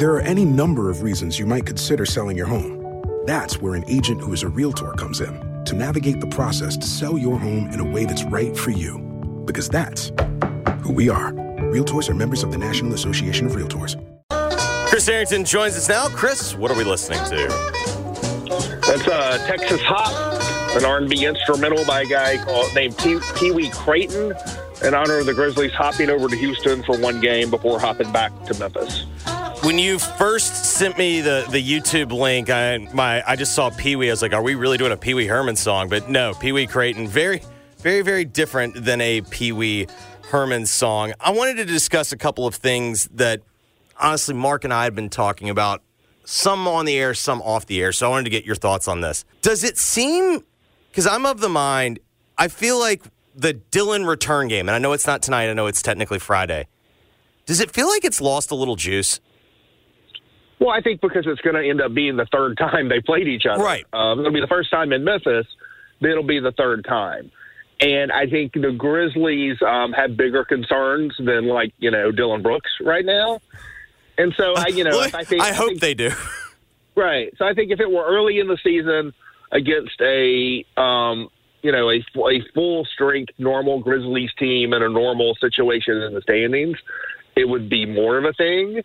There are any number of reasons you might consider selling your home. That's where an agent who is a realtor comes in to navigate the process to sell your home in a way that's right for you. Because that's who we are. Realtors are members of the National Association of Realtors. Chris Herrington joins us now. Chris, what are we listening to? That's uh, Texas Hop, an R&B instrumental by a guy called named Pee- Pee Wee Crayton in honor of the Grizzlies hopping over to Houston for one game before hopping back to Memphis. When you first sent me the, the YouTube link, I my I just saw Pee Wee. I was like, "Are we really doing a Pee Wee Herman song?" But no, Pee Wee Crayton, very, very, very different than a Pee Wee Herman song. I wanted to discuss a couple of things that, honestly, Mark and I had been talking about. Some on the air, some off the air. So I wanted to get your thoughts on this. Does it seem? Because I'm of the mind, I feel like the Dillon return game, and I know it's not tonight. I know it's technically Friday. Does it feel like it's lost a little juice? Well, I think because it's going to end up being the third time they played each other. Right. Um, it'll be the first time in Memphis, then it'll be the third time. And I think the Grizzlies um, have bigger concerns than like you know Dillon Brooks right now. And so I, you know, Well, I think I hope think- they do. Right. So I think if it were early in the season against a um, you know a, a full strength normal Grizzlies team in a normal situation in the standings, it would be more of a thing.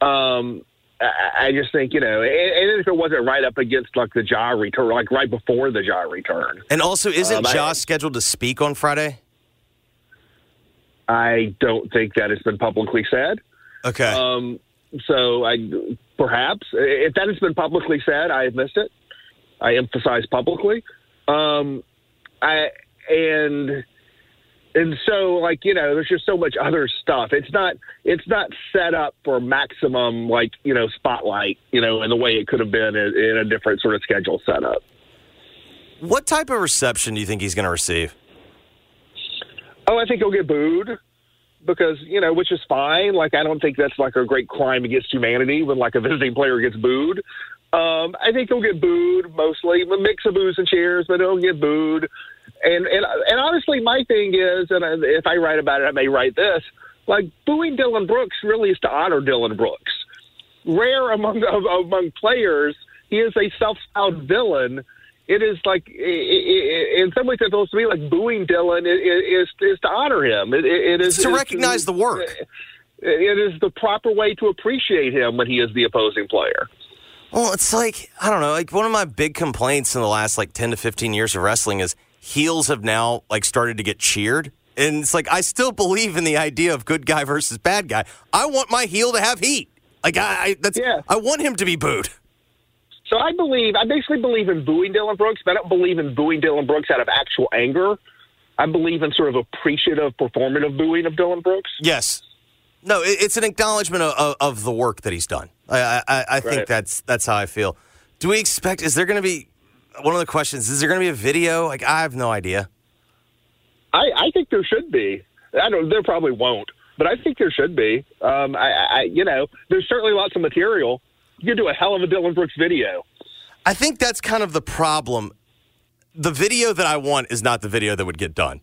Um, I, I just think you know, and, and if it wasn't right up against like the jaw return, like right before the jaw return, And also, isn't Um, Josh scheduled to speak on Friday? I don't think that has been publicly said. Okay. Um, so I perhaps if that has been publicly said, I have missed it. I emphasize publicly. Um, I and and so like you know, there's just so much other stuff. It's not it's not set up for maximum like you know spotlight. You know, in the way it could have been in, in a different sort of schedule setup. what type of reception do you think he's going to receive? Oh, I think he'll get booed because you know, which is fine. Like I don't think that's like a great crime against humanity when like a visiting player gets booed. Um, I think he'll get booed mostly, a mix of boos and cheers, but he'll get booed. And and and honestly, my thing is, and if I write about it, I may write this: like booing Dillon Brooks really is to honor Dillon Brooks. Rare among among players, he is a self-styled villain. It is like, in some ways, it's supposed to be like booing Dillon is is to honor him. It, it, it is It's to recognize the work. It is the proper way to appreciate him when he is the opposing player. Well, it's like I don't know. Like one of my big complaints in the last like ten to fifteen years of wrestling is heels have now like started to get cheered, and it's like I still believe in the idea of good guy versus bad guy. I want my heel to have heat. Like I, I that's Yeah. I want him to be booed. So I believe, I basically believe in booing Dillon Brooks, but I don't believe in booing Dillon Brooks out of actual anger. I believe in sort of appreciative, performative booing of Dillon Brooks. Yes. No, it, it's an acknowledgement of, of, of the work that he's done. I, I, I think Right. that's that's how I feel. Do we expect? Is there going to be one of the questions? Is there going to be a video? Like I have no idea. I, I think there should be. I don't. There probably won't, but I think there should be. Um, I, I, you know, there's certainly lots of material. You could do a hell of a Dillon Brooks video. I think that's kind of the problem. The video that I want is not the video that would get done.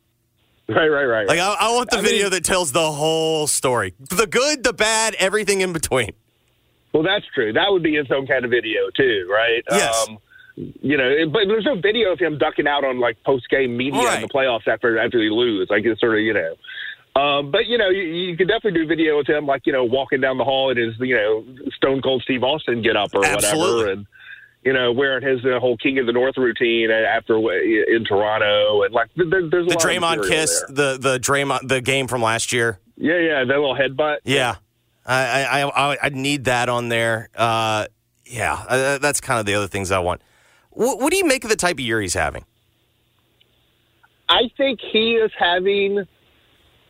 Right, right, right. Like I, I want the I video mean- that tells the whole story, the good, the bad, everything in between. Well, that's true. That would be its own kind of video too, right? Yes. Um, you know, but there's no video of him ducking out on like post game media Right. in the playoffs after after they lose. Like it's sort of you know. Um, but you know, you, you could definitely do video of him like you know walking down the hall in his you know Stone Cold Steve Austin get up or Absolutely. whatever, and you know wearing his uh, whole King of the North routine after in Toronto, and like there, there's a The lot Draymond kiss, there. the the Draymond, the game from last year. Yeah, yeah, that little headbutt. Yeah, I I I, I need that on there. Uh, yeah, uh, that's kind of the other things I want. What, what do you make of the type of year he's having? I think he is having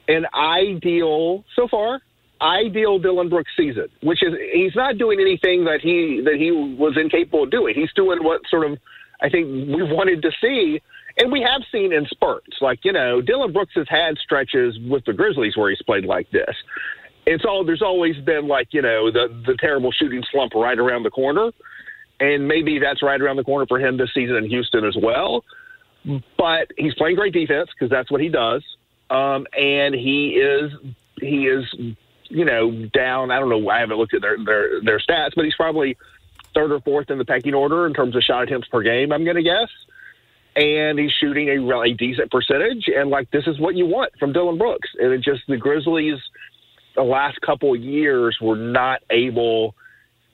an ideal so far ideal Dillon Brooks season, which is he's not doing anything that he that he was incapable of doing. He's doing what sort of I think we wanted to see, and we have seen in spurts. Like you know, Dillon Brooks has had stretches with the Grizzlies where he's played like this. It's all there's always been like you know the the terrible shooting slump right around the corner, and maybe that's right around the corner for him this season in Houston as well. But he's playing great defense because that's what he does, um, and he is he is you know down. I don't know. I haven't looked at their their their stats, but he's probably third or fourth in the pecking order in terms of shot attempts per game. I'm going to guess, and he's shooting a really decent percentage. And like this is what you want from Dillon Brooks. And it just the Grizzlies the last couple years were not able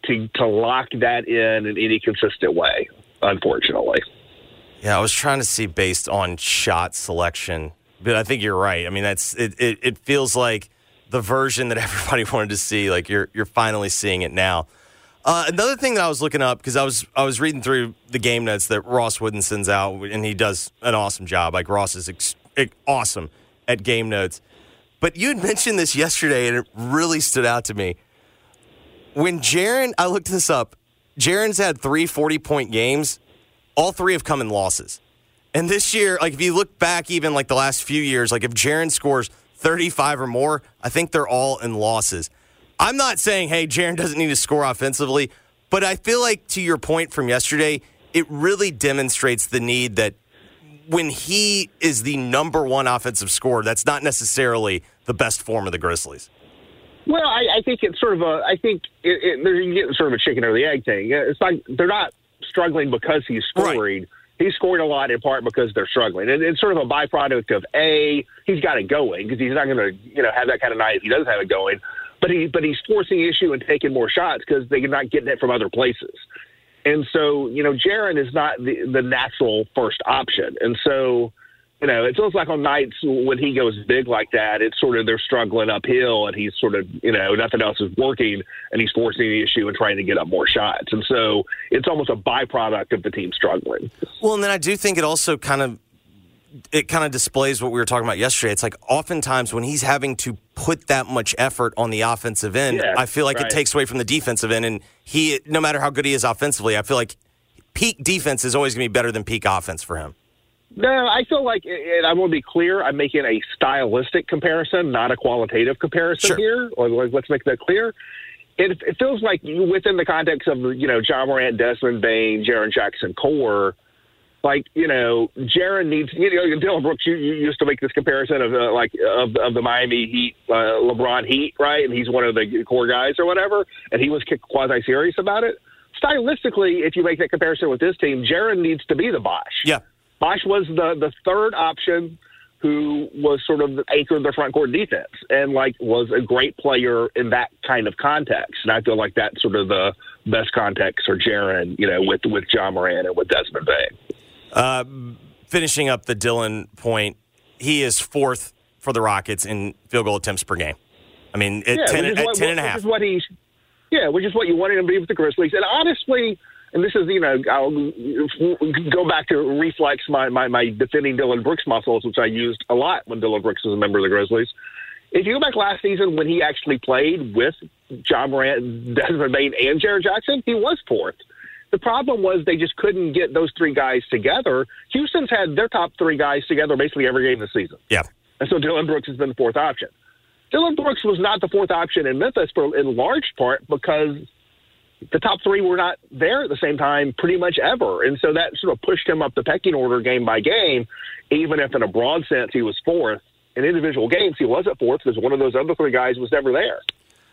to to lock that in in any consistent way. Unfortunately. Yeah, I was trying to see based on shot selection, but I think you're right. I mean, that's it. It, it feels like the version that everybody wanted to see. Like you're you're finally seeing it now. Uh, another thing that I was looking up because I was I was reading through the game notes that Ross Wooden sends out, and he does an awesome job. Like Ross is ex- awesome at game notes. But you had mentioned this yesterday, and it really stood out to me. When Jaren, I looked this up. Jaren's had three 40 point games. All three have come in losses. And this year, like if you look back even like the last few years, like if Jaren scores 35 or more, I think they're all in losses. I'm not saying, hey, Jaren doesn't need to score offensively, but I feel like to your point from yesterday, it really demonstrates the need that when he is the number one offensive scorer, that's not necessarily the best form of the Grizzlies. Well, I, I think it's sort of a. I think it, it, there's getting sort of a chicken or the egg thing. It's like they're not struggling because he's scoring. Right. He's scoring a lot in part because they're struggling, and it's sort of a byproduct of a he's got it going because he's not going to you know have that kind of night if he doesn't have it going. But he but he's forcing issue and taking more shots because they're not getting it from other places. And so, you know, Jaren is not the, the natural first option. And so, you know, it feels like on nights when he goes big like that, it's sort of they're struggling uphill and he's sort of, you know, nothing else is working and he's forcing the issue and trying to get up more shots. And so it's almost a byproduct of the team struggling. Well, and then I do think it also kind of it kind of displays what we were talking about yesterday. It's like oftentimes when he's having to put that much effort on the offensive end, yeah, I feel like right. it takes away from the defensive end. And he, no matter how good he is offensively, I feel like peak defense is always going to be better than peak offense for him. No, I feel like, and I want to be clear, I'm making a stylistic comparison, not a qualitative comparison sure. here. Or let's make that clear. It, it feels like within the context of you know Ja Morant, Desmond Bane, Jaren Jackson core like you know, Jaren needs. You know, Dillon Brooks. You, you used to make this comparison of uh, like of, of the Miami Heat, uh, LeBron Heat, right? And he's one of the core guys or whatever, and he was quasi serious about it. Stylistically, if you make that comparison with this team, Jaren needs to be the Bosh. Yeah, Bosh was the the third option who was sort of the anchor of their front court defense and like was a great player in that kind of context. And I feel like that's sort of the best context for Jaren, you know, with with Ja Morant and with Desmond Bane. Uh, finishing up the Dillon point, he is fourth for the Rockets in field goal attempts per game. I mean, at, yeah, 10, at what, 10 and a half. Which is what he's, yeah, which is what you wanted him to be with the Grizzlies. And honestly, and this is, you know, I'll go back to reflex my, my, my defending Dillon Brooks muscles, which I used a lot when Dillon Brooks was a member of the Grizzlies. If you go back last season when he actually played with Ja Morant, Desmond Bane, and Jaren Jackson, he was fourth. The problem was they just couldn't get those three guys together. Houston's had their top three guys together basically every game this season. Yeah. And so Dillon Brooks has been the fourth option. Dillon Brooks was not the fourth option in Memphis for in large part because the top three were not there at the same time pretty much ever. And so that sort of pushed him up the pecking order game by game, even if in a broad sense he was fourth. In individual games, he wasn't fourth because one of those other three guys was never there.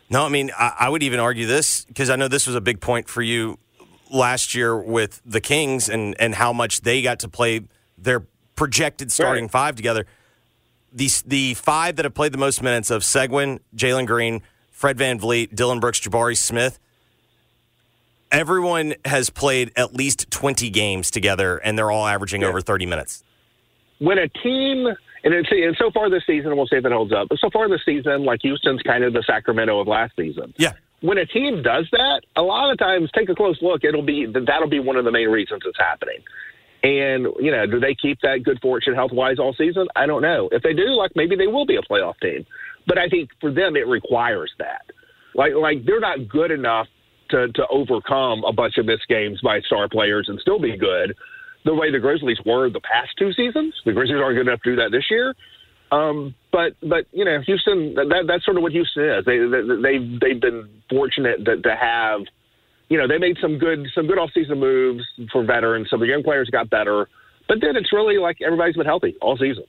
No, I mean, I, I would even argue this because I know this was a big point for you last year with the Kings and, and how much they got to play their projected starting right. five together. The, the five that have played the most minutes of Sengun, Jalen Green, Fred Van VanVleet, Dillon Brooks, Jabari Smith, everyone has played at least 20 games together, and they're all averaging yeah. over 30 minutes. When a team, and, it's, and so far this season, we'll see if it holds up, but so far this season, like Houston's kind of the Sacramento of last season. Yeah when a team does that, a lot of times take a close look. It'll be that'll be one of the main reasons it's happening. And you know, do they keep that good fortune health wise all season? I don't know. If they do, like maybe they will be a playoff team. but I think for them it requires that. Like like they're not good enough to to overcome a bunch of missed games by star players and still be good. The way the Grizzlies were the past two seasons, the Grizzlies aren't good enough to do that this year. Um, but but you know, Houston that, that's sort of what Houston is. They they they've, they've been fortunate to, to have, you know, they made some good some good offseason moves for veterans. Some of the young players got better, but then it's really like everybody's been healthy all season.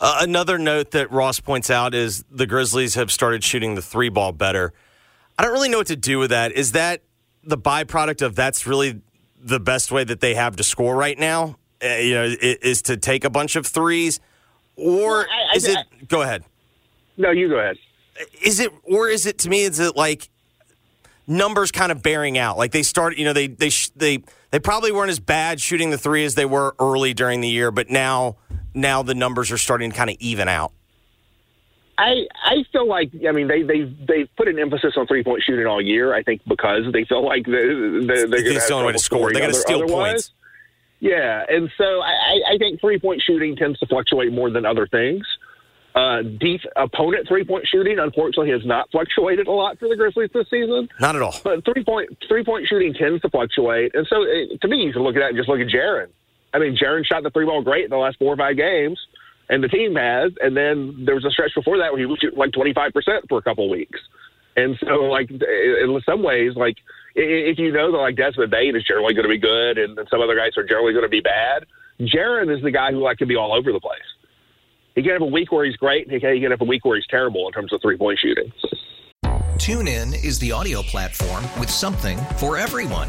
Uh, another note that Ross points out is the Grizzlies have started shooting the three ball better. I don't really know what to do with that. Is that the byproduct of that's really the best way that they have to score right now? Uh, you know, is, is to take a bunch of threes, or I- I- is it? I- go ahead. No, you go ahead. Is it, or is it to me? Is it like numbers kind of bearing out? Like they started, you know, they they sh- they they probably weren't as bad shooting the three as they were early during the year, but now now the numbers are starting to kind of even out. I I feel like I mean they they they put an emphasis on three point shooting all year. I think because they feel like they they they're the only way to score. They got to steal points. Yeah, and so I, I- I think three point shooting tends to fluctuate more than other things. Uh, deep opponent three point shooting, unfortunately, has not fluctuated a lot for the Grizzlies this season. Not at all. But three point three point shooting tends to fluctuate, and so it, to me, you can look at that and just look at Jaren. I mean, Jaren shot the three ball great in the last four or five games, and the team has. And then there was a stretch before that where he was shooting like twenty five percent for a couple weeks. And so, like in some ways, like if you know that like Desmond Bane is generally going to be good, and then some other guys are generally going to be bad, Jaren is the guy who like can be all over the place. He can have a week where he's great, and he can have a week where he's terrible in terms of three point shooting. TuneIn is the audio platform with something for everyone.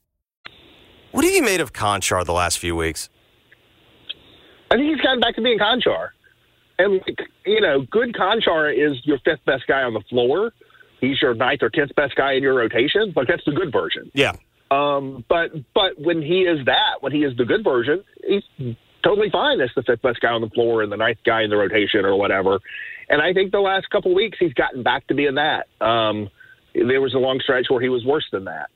What have you made of Konchar the last few weeks? I think he's gotten back to being Konchar. And, like, you know, good Konchar is your fifth best guy on the floor. He's your ninth or tenth best guy in your rotation. Like, that's the good version. Yeah. Um, but but when he is that, when he is the good version, he's totally fine as the fifth best guy on the floor and the ninth guy in the rotation or whatever. And I think the last couple weeks he's gotten back to being that. Um, there was a long stretch where he was worse than that.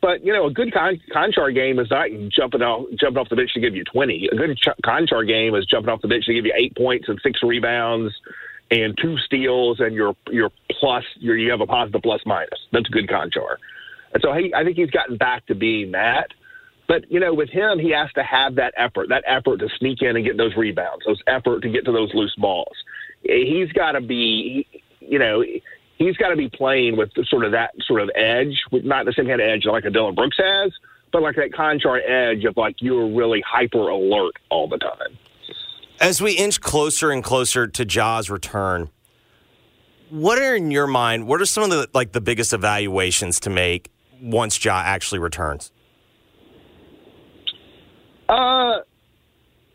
But you know, a good con- Konchar game is not jumping off jumping off the bench to give you twenty. A good ch- Konchar game is jumping off the bench to give you eight points and six rebounds and two steals, and your your plus your you have a positive plus minus. That's a good Konchar. And so he, I think he's gotten back to being that. But you know, with him, he has to have that effort, that effort to sneak in and get those rebounds, those effort to get to those loose balls. He's got to be, you know, he's got to be playing with sort of that sort of edge, with not the same kind of edge like a Dillon Brooks has, but like that Konchar edge of like you're really hyper alert all the time. As we inch closer and closer to Ja's return, what are in your mind? What are some of the like the biggest evaluations to make once Ja actually returns? Uh,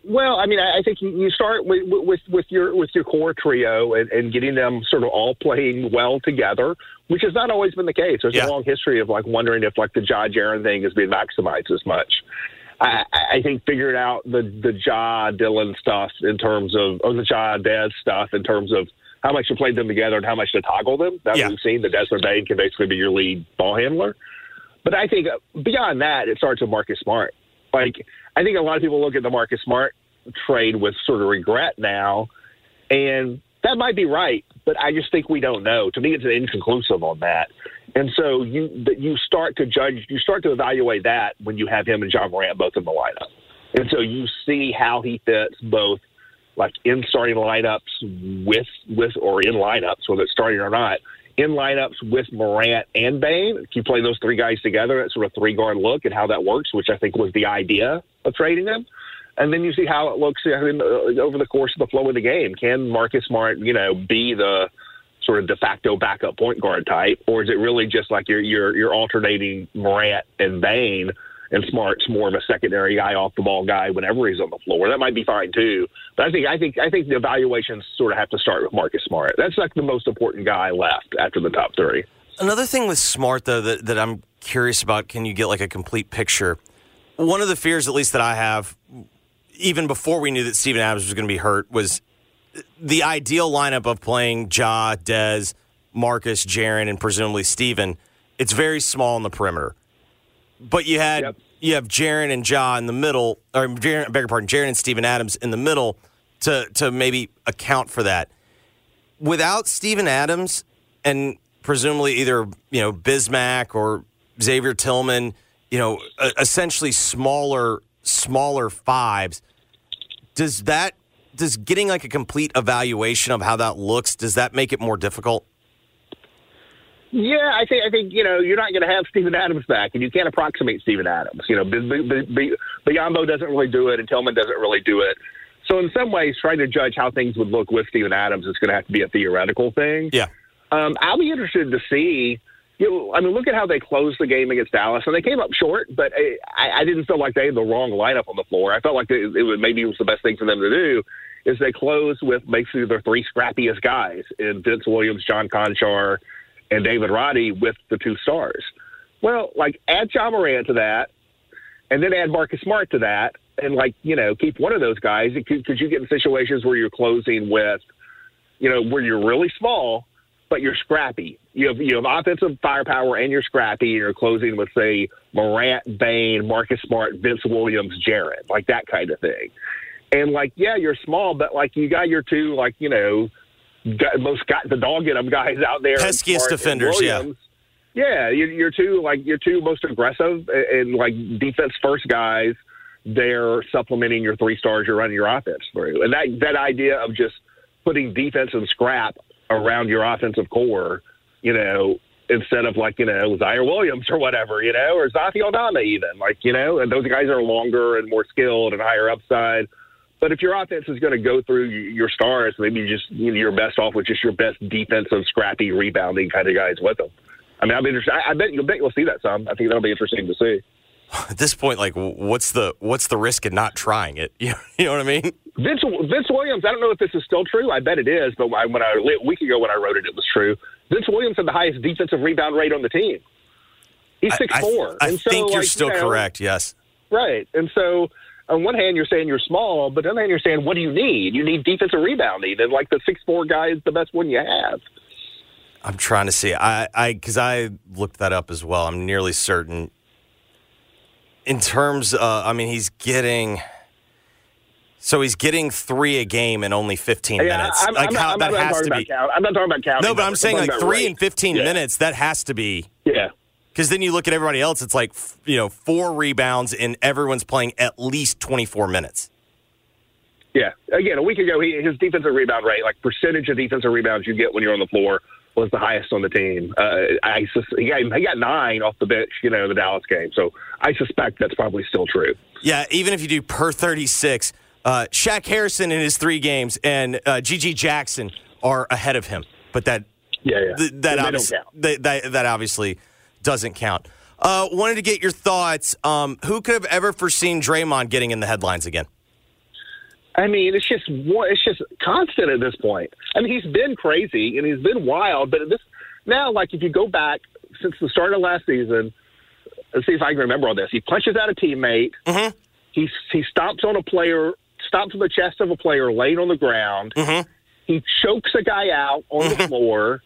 well, I mean, I I think you- you start with, with with your with your core trio and, and getting them sort of all playing well together, which has not always been the case. There's Yeah. a long history of like wondering if like the Ja Jaren thing is being maximized as much. I, I think figuring out the the Ja Dillon stuff in terms of or the Ja Dez stuff in terms of how much to play them together and how much to toggle them. That yeah. what we've seen. The Desmond Bane can basically be your lead ball handler. But I think uh, beyond that, it starts with Marcus Smart. Like, I think a lot of people look at the Marcus Smart trade with sort of regret now, and that might be right, but I just think we don't know. To me, it's inconclusive on that. And so you you start to judge, you start to evaluate that when you have him and Ja Morant both in the lineup. And so you see how he fits both like in starting lineups with with or in lineups, whether it's starting or not, in lineups with Morant and Bane. If you play those three guys together, that sort of three guard look and how that works, which I think was the idea of trading them. And then you see how it looks I mean, uh, over the course of the flow of the game. Can Marcus Smart, you know, be the sort of de facto backup point guard type, or is it really just like you're you're you're alternating Morant and Bane, and Smart's more of a secondary guy, off the ball guy whenever he's on the floor? That might be fine too. But I think I think I think the evaluations sort of have to start with Marcus Smart. That's like the most important guy left after the top three. Another thing with Smart, though, that, that I'm curious about can you get like a complete picture? One of the fears, at least that I have, even before we knew that Steven Adams was going to be hurt, was the ideal lineup of playing Ja, Dez, Marcus, Jaren, and presumably Steven. It's very small on the perimeter. But you had Yep. you have Jaren and Ja in the middle, or Jaren, I beg your pardon, Jaren and Steven Adams in the middle to to maybe account for that. Without Steven Adams and presumably either you know Bismack or Xavier Tillman, you know, essentially smaller smaller fives. Does that does getting like a complete evaluation of how that looks does that make it more difficult? Yeah, I think I think you know you're not going to have Steven Adams back, and you can't approximate Steven Adams. You know, Biyombo doesn't really do it, and Tillman doesn't really do it. So in some ways, trying to judge how things would look with Steven Adams is going to have to be a theoretical thing. Yeah. Um, I'll be interested to see. You know, I mean, look at how they closed the game against Dallas, and they came up short. But I, I didn't feel like they had the wrong lineup on the floor. I felt like it, it was maybe it was the best thing for them to do is they closed with basically their three scrappiest guys in Vince Williams, John Konchar, and David Roddy with the two stars. Well, like add Ja Morant to that, and then add Marcus Smart to that, and like you know keep one of those guys because you get in situations where you're closing with, you know, where you're really small but you're scrappy. You have you have offensive firepower and you're scrappy. And you're closing with say Morant, Bane, Marcus Smart, Vince Williams, Jaren, like that kind of thing. And like, yeah, you're small, but like you got your two like you know most got the dog in them guys out there. Peskiest defenders, yeah. Yeah, you're, you're two like your two most aggressive and, like defense first guys. They're supplementing your three stars you're running your offense through, and that that idea of just putting defense and scrap around your offensive core, you know, instead of like, you know, Ziaire Williams or whatever, you know, or Santi Aldama even. Like, you know, and those guys are longer and more skilled and higher upside. But if your offense is going to go through your stars, maybe you just you know, you're best off with just your best defensive, scrappy, rebounding kind of guys with them. I mean, I'm interested. I, I bet you'll bet you'll see that some. I think that'll be interesting to see. At this point, like, what's the what's the risk in not trying it? You know, you know what I mean? Vince Vince Williams. I don't know if this is still true. I bet it is. But when I, when I a week ago when I wrote it, it was true. Vince Williams had the highest defensive rebound rate on the team. He's six I, four. I so, think you're like, still you know, correct. Yes. Right. And so on one hand you're saying you're small, but on the other hand you're saying what do you need? You need defensive rebounding, and like the six four guy is the best one you have. I'm trying to see. I I because I looked that up as well. I'm nearly certain. In terms, uh, I mean, he's getting. So he's getting three a game in only 15 Yeah, minutes. I'm, like I'm how not, that has talking to about be. count. I'm not talking about counting. No, but I'm saying like three rate. in 15 Yeah. minutes. That has to be Yeah. Because then you look at everybody else. It's like you know four rebounds and everyone's playing at least 24 minutes. Yeah. Again, a week ago, he, his defensive rebound rate, like percentage of defensive rebounds you get when you're on the floor, was the highest on the team. Uh, I sus- he got he got nine off the bench, you know, in the Dallas game. So I suspect that's probably still true. Yeah, even if you do per 36, uh, Shaq Harrison in his three games and uh, GG Jackson are ahead of him. But that Yeah, yeah. th- that, They don't obviously, count. that, that, that obviously doesn't count. Uh, wanted to get your thoughts. Um, who could have ever foreseen Draymond getting in the headlines again? I mean, it's just it's just constant at this point. I mean, he's been crazy and he's been wild, but this now, like if you go back since the start of last season, let's see if I can remember all this. He punches out a teammate. Mm-hmm. He he stomps on a player, stomps on the chest of a player laying on the ground. Mm-hmm. he chokes a guy out on the floor,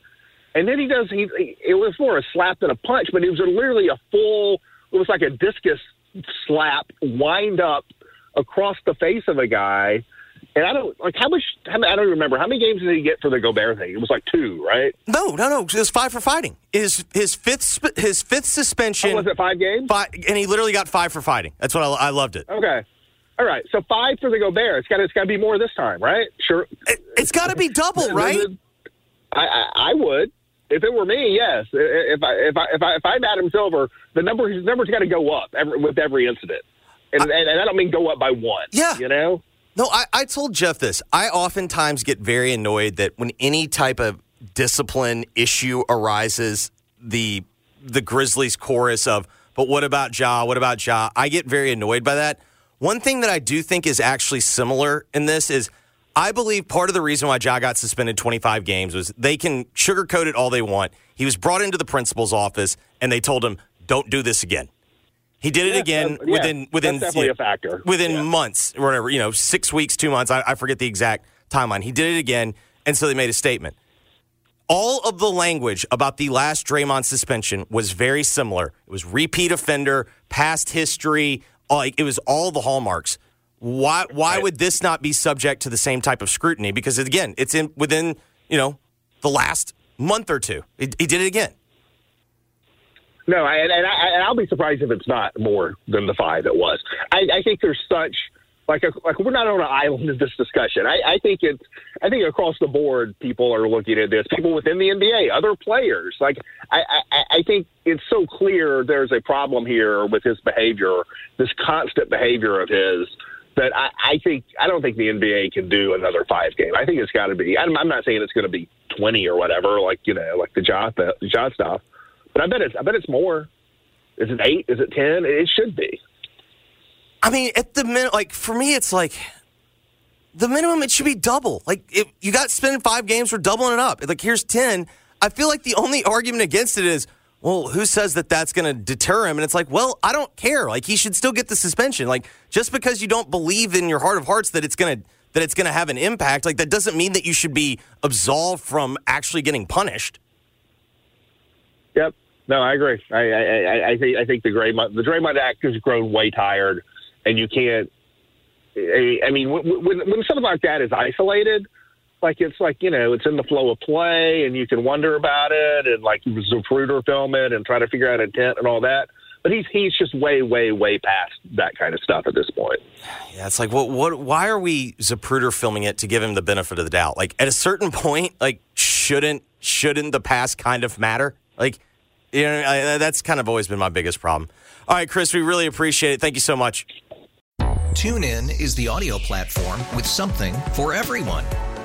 and then he does. He it was more a slap than a punch, but it was literally a full. It was like a discus slap, wind up across the face of a guy. And I don't like how much. How, I don't remember how many games did he get for the Gobert thing. It was like two, right? No, no, no. It was five for fighting. His his fifth his fifth suspension. Oh, was it five games? Five, and he literally got five for fighting. That's what I, I loved it. Okay. All right. So five for the Gobert. It's got it's got to be more this time, right? Sure. It, has got to be double, right? I, I I would. If it were me, yes. If I if I if I if I'm Adam Silver, the number his number's got to go up every, with every incident, and, I, and, and I don't mean go up by one. Yeah. You know. No, I, I told Jeff this. I oftentimes get very annoyed that when any type of discipline issue arises, the the Grizzlies chorus of "But what about Ja? What about Ja?" I get very annoyed by that. One thing that I do think is actually similar in this is I believe part of the reason why Ja got suspended 25 games was they can sugarcoat it all they want. He was brought into the principal's office and they told him, "Don't do this again." He did it Yeah, again uh, yeah, within within definitely a factor. within Yeah. months or whatever, you know, six weeks, two months. I, I forget the exact timeline. He did it again, and so they made a statement. All of the language about the last Draymond suspension was very similar. It was repeat offender, past history, like it was all the hallmarks. Why why would this not be subject to the same type of scrutiny? Because again, it's in within you know the last month or two. He, he did it again. No, I, and, I, and I'll be surprised if it's not more than the five it was. I, I think there's such like a, like we're not on an island in this discussion. I, I think it's I think across the board people are looking at this. People within the NBA, other players. Like I, I, I think it's so clear there's a problem here with his behavior, this constant behavior of his. That I, I think I don't think the NBA can do another five game. I think it's got to be. I'm, I'm not saying it's going to be 20 or whatever, like you know, like the John John stuff. But I bet it's I bet it's more. Is it eight? Is it ten? It should be. I mean, at the minute, like for me, it's like the minimum. It should be double. Like you got spending five games, we're doubling it up. Like here's ten. I feel like the only argument against it is, well, who says that that's going to deter him? And it's like, well, I don't care. Like he should still get the suspension. Like just because you don't believe in your heart of hearts that it's going to that it's going to have an impact, like that doesn't mean that you should be absolved from actually getting punished. Yep. No, I agree. I I, I, think I think the Draymond the Draymond Act has grown way tired, and you can't. I, I mean, when, when when something like that is isolated, like it's like you know it's in the flow of play, and you can wonder about it, and like Zapruder film it and try to figure out intent and all that. But he's he's just way way way past that kind of stuff at this point. Yeah, it's like what what why are we Zapruder filming it to give him the benefit of the doubt? Like at a certain point, like shouldn't shouldn't the past kind of matter? Like you know, I, that's kind of always been my biggest problem. All right, Chris, we really appreciate it. Thank you so much. TuneIn is the audio platform with something for everyone.